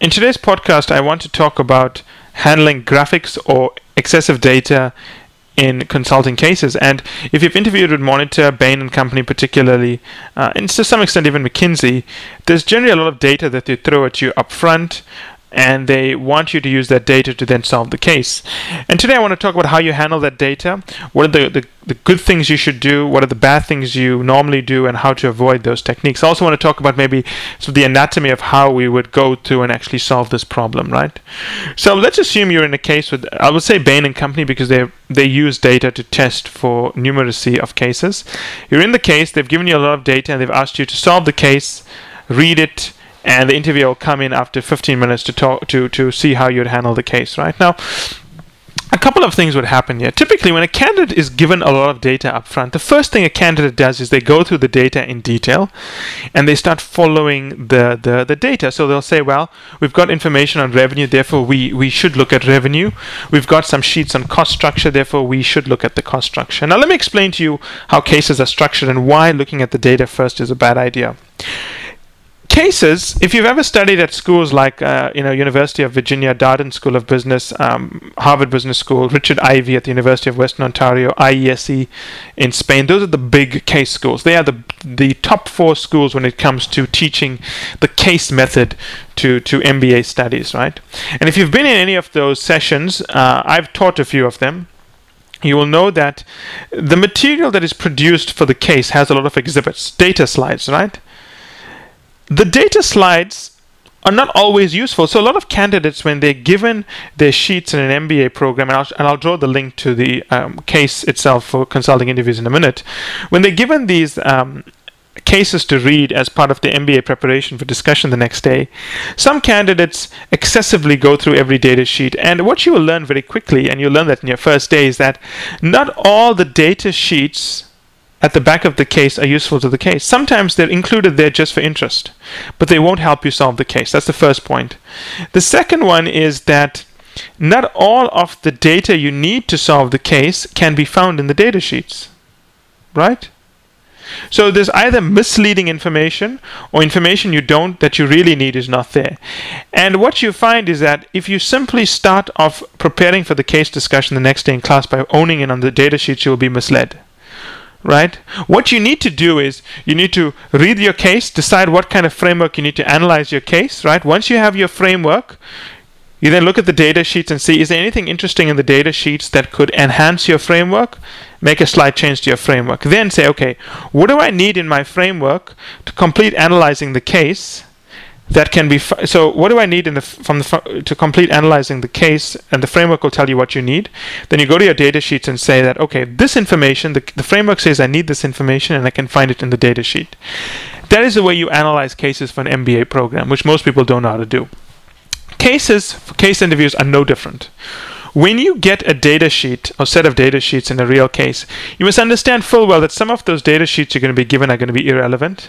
In today's podcast, I want to talk about handling graphics or excessive data in consulting cases. And if you've interviewed with Monitor, Bain and Company, particularly, uh, and to some extent even McKinsey, there's generally a lot of data that they throw at you up front and they want you to use that data to then solve the case. And today I want to talk about how you handle that data, what are the, the, the, good things you should do, what are the bad things you normally do, and how to avoid those techniques. I also want to talk about maybe sort of the anatomy of how we would go through and actually solve this problem, right? So let's assume you're in a case with, I would say Bain and Company because they they use data to test for numeracy of cases. You're in the case, they've given you a lot of data, and they've asked you to solve the case, read it, and the interviewer will come in after 15 minutes to talk to to see how you'd handle the case right now a couple of things would happen here. Typically, when a candidate is given a lot of data up front, the first thing a candidate does is they go through the data in detail and they start following the, the, the data. So they'll say, well, we've got information on revenue, therefore we, we should look at revenue. We've got some sheets on cost structure, therefore we should look at the cost structure. Now, let me explain to you how cases are structured and why looking at the data first is a bad idea cases, if you've ever studied at schools like uh, you know University of Virginia, Darden School of Business, um, Harvard Business School, Richard Ivey at the University of Western Ontario, IESE in Spain, those are the big case schools. They are the the top four schools when it comes to teaching the case method to to MBA studies, right? And if you've been in any of those sessions, uh, I've taught a few of them you will know that the material that is produced for the case has a lot of exhibits, data slides, right? The data slides are not always useful. So a lot of candidates, when they're given their sheets in an MBA program, and I'll, and I'll draw the link to the um, case itself for consulting interviews in a minute, when they're given these um, cases to read as part of the MBA preparation for discussion the next day, some candidates excessively go through every data sheet. And what you will learn very quickly, and you'll learn that in your first day, is that not all the data sheets at the back of the case are useful to the case. Sometimes they're included there just for interest, but they won't help you solve the case. That's the first point. The second one is that not all of the data you need to solve the case can be found in the data sheets. Right? So there's either misleading information or information you don't that you really need is not there. And what you find is that if you simply start off preparing for the case discussion the next day in class by owning it on the data sheets, you'll be misled right? What you need to do is you need to read your case, decide what kind of framework you need to analyze your case, right? Once you have your framework, you then look at the data sheets and see is there anything interesting in the data sheets that could enhance your framework? Make a slight change to your framework. Then say, okay, what do I need in my framework to complete analyzing the case? That can be f- so what do i need in the from the to complete analyzing the case and the framework will tell you what you need? Then you go to your data sheets and say that okay this information the, the framework says i need this information and i can find it in the data sheet that is the way you analyze cases for an mba program which most people don't know how to do. Cases for case interviews are no different. When you get a data sheet or set of data sheets in a real case, you must understand full well that some of those data sheets you're going to be given are going to be irrelevant.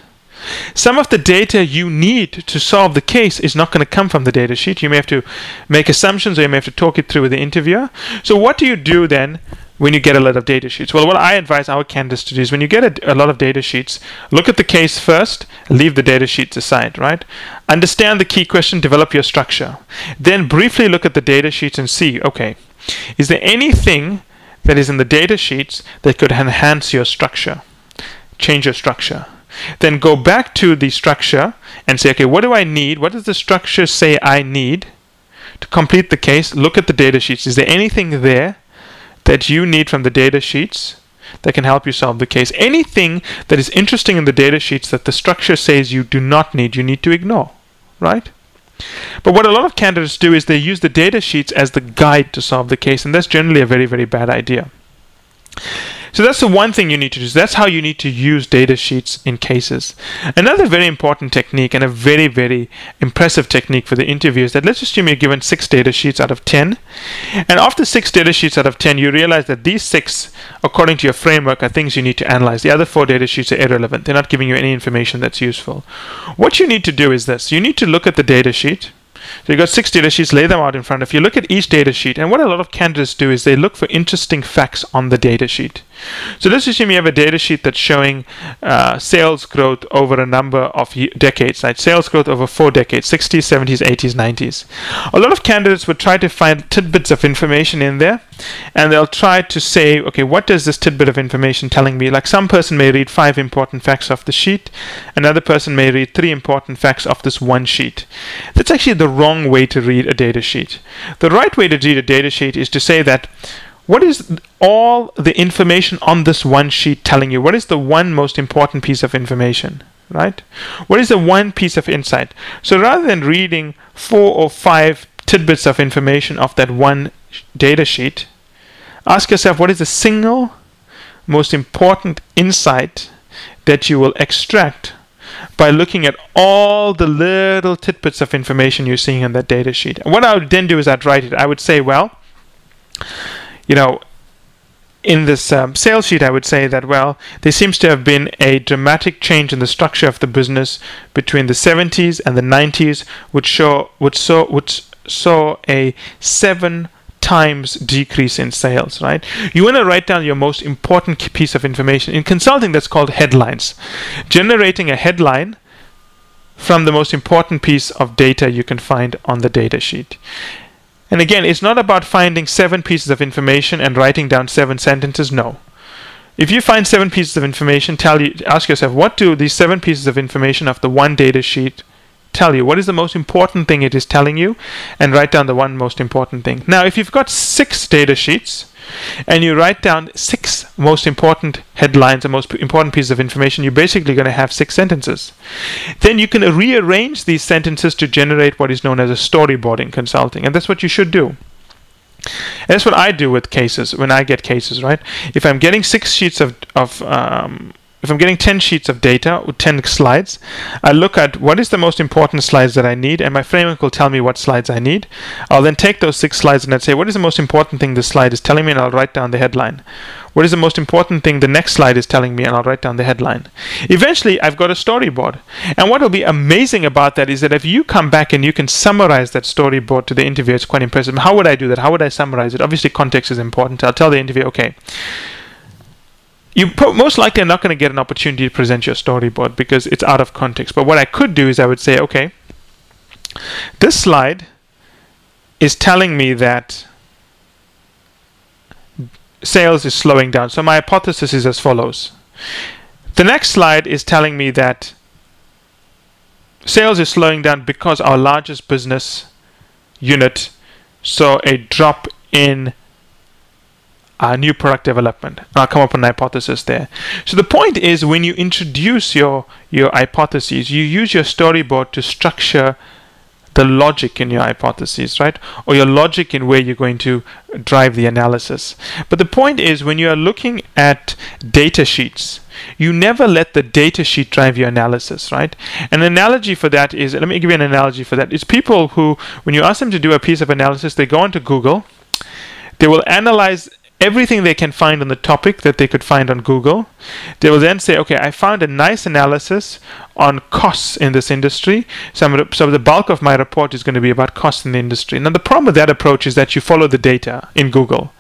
Some of the data you need to solve the case is not going to come from the data sheet. You may have to make assumptions or you may have to talk it through with the interviewer. So, what do you do then when you get a lot of data sheets? Well, what I advise our candidates to do is when you get a, a lot of data sheets, look at the case first, leave the data sheets aside, right? Understand the key question, develop your structure. Then briefly look at the data sheets and see, okay, is there anything that is in the data sheets that could enhance your structure? Change your structure then go back to the structure and say, okay, what do I need? What does the structure say I need to complete the case? Look at the data sheets. Is there anything there that you need from the data sheets that can help you solve the case? Anything that is interesting in the data sheets that the structure says you do not need, you need to ignore, right? But what a lot of candidates do is they use the data sheets as the guide to solve the case, and that's generally a very, very bad idea. So that's the one thing you need to do. That's how you need to use data sheets in cases. Another very important technique and a very, very impressive technique for the interview is that let's assume you're given six data sheets out of 10. And after six data sheets out of 10, you realize that these six, according to your framework, are things you need to analyze. The other four data sheets are irrelevant. They're not giving you any information that's useful. What you need to do is this. You need to look at the data sheet so you've got six data sheets, lay them out in front of you. Look at each data sheet, and what a lot of candidates do is they look for interesting facts on the data sheet. So let's assume you have a data sheet that's showing uh, sales growth over a number of decades, right? Sales growth over four decades 60s, 70s, 80s, 90s. A lot of candidates would try to find tidbits of information in there and they'll try to say, okay, what does this tidbit of information telling me? Like some person may read five important facts off the sheet, another person may read three important facts off this one sheet. That's actually the wrong way to read a data sheet. The right way to read a data sheet is to say that what is all the information on this one sheet telling you? What is the one most important piece of information? Right? What is the one piece of insight? So rather than reading four or five tidbits of information off that one data sheet, ask yourself what is the single most important insight that you will extract by looking at all the little tidbits of information you're seeing on that data sheet. And what I would then do is I'd write it. I would say, well, you know, in this um, sales sheet, I would say that, well, there seems to have been a dramatic change in the structure of the business between the 70s and the 90s, which, show, which, saw, which saw a seven times decrease in sales, right? You want to write down your most important piece of information. In consulting, that's called headlines. Generating a headline from the most important piece of data you can find on the data sheet. And again, it's not about finding seven pieces of information and writing down seven sentences. No. If you find seven pieces of information, tell you ask yourself, what do these seven pieces of information of the one data sheet tell you? What is the most important thing it is telling you? And write down the one most important thing. Now, if you've got six data sheets, and you write down six most important headlines, the most important pieces of information, you're basically going to have six sentences. Then you can rearrange these sentences to generate what is known as a storyboarding consulting, and that's what you should do. And that's what I do with cases when I get cases, right? If I'm getting six sheets of, of um, if I'm getting 10 sheets of data or 10 slides, I look at what is the most important slides that I need, and my framework will tell me what slides I need. I'll then take those six slides and I'd say, what is the most important thing this slide is telling me, and I'll write down the headline. What is the most important thing the next slide is telling me, and I'll write down the headline. Eventually, I've got a storyboard. And what will be amazing about that is that if you come back and you can summarize that storyboard to the interviewer, it's quite impressive. How would I do that? How would I summarize it? Obviously, context is important. I'll tell the interviewer, okay you pro- most likely are not going to get an opportunity to present your storyboard because it's out of context. But what I could do is I would say, okay, this slide is telling me that sales is slowing down. So my hypothesis is as follows. The next slide is telling me that sales is slowing down because our largest business unit saw a drop in uh, new product development. I'll come up with an hypothesis there. So the point is when you introduce your your hypotheses, you use your storyboard to structure the logic in your hypotheses, right? Or your logic in where you're going to drive the analysis. But the point is when you are looking at data sheets, you never let the data sheet drive your analysis, right? An analogy for that is let me give you an analogy for that. It's people who, when you ask them to do a piece of analysis, they go onto Google, they will analyze everything they can find on the topic that they could find on Google. They will then say, okay, I found a nice analysis on costs in this industry. So, so the bulk of my report is going to be about costs in the industry. Now, the problem with that approach is that you follow the data in Google,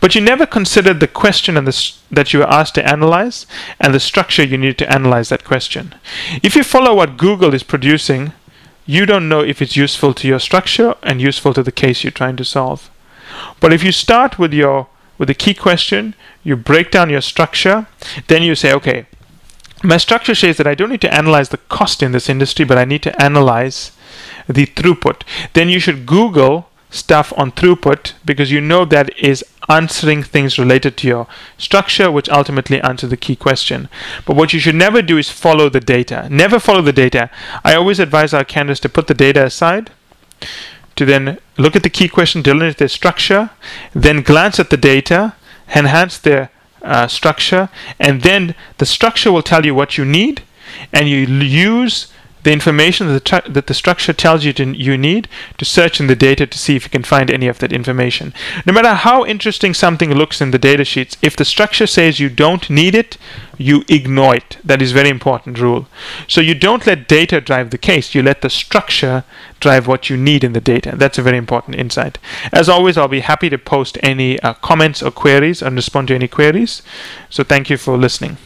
but you never considered the question and the, that you were asked to analyze and the structure you need to analyze that question. If you follow what Google is producing, you don't know if it's useful to your structure and useful to the case you're trying to solve. But if you start with your with the key question, you break down your structure, then you say, okay, my structure says that I don't need to analyze the cost in this industry, but I need to analyze the throughput. Then you should Google stuff on throughput because you know that is answering things related to your structure, which ultimately answer the key question. But what you should never do is follow the data. Never follow the data. I always advise our candidates to put the data aside to then look at the key question, delineate their structure, then glance at the data, enhance their uh, structure, and then the structure will tell you what you need, and you use the information that the, that the structure tells you to, you need to search in the data to see if you can find any of that information. No matter how interesting something looks in the data sheets, if the structure says you don't need it, you ignore it. That is a very important rule. So you don't let data drive the case. You let the structure drive what you need in the data. That's a very important insight. As always, I'll be happy to post any uh, comments or queries and respond to any queries. So thank you for listening.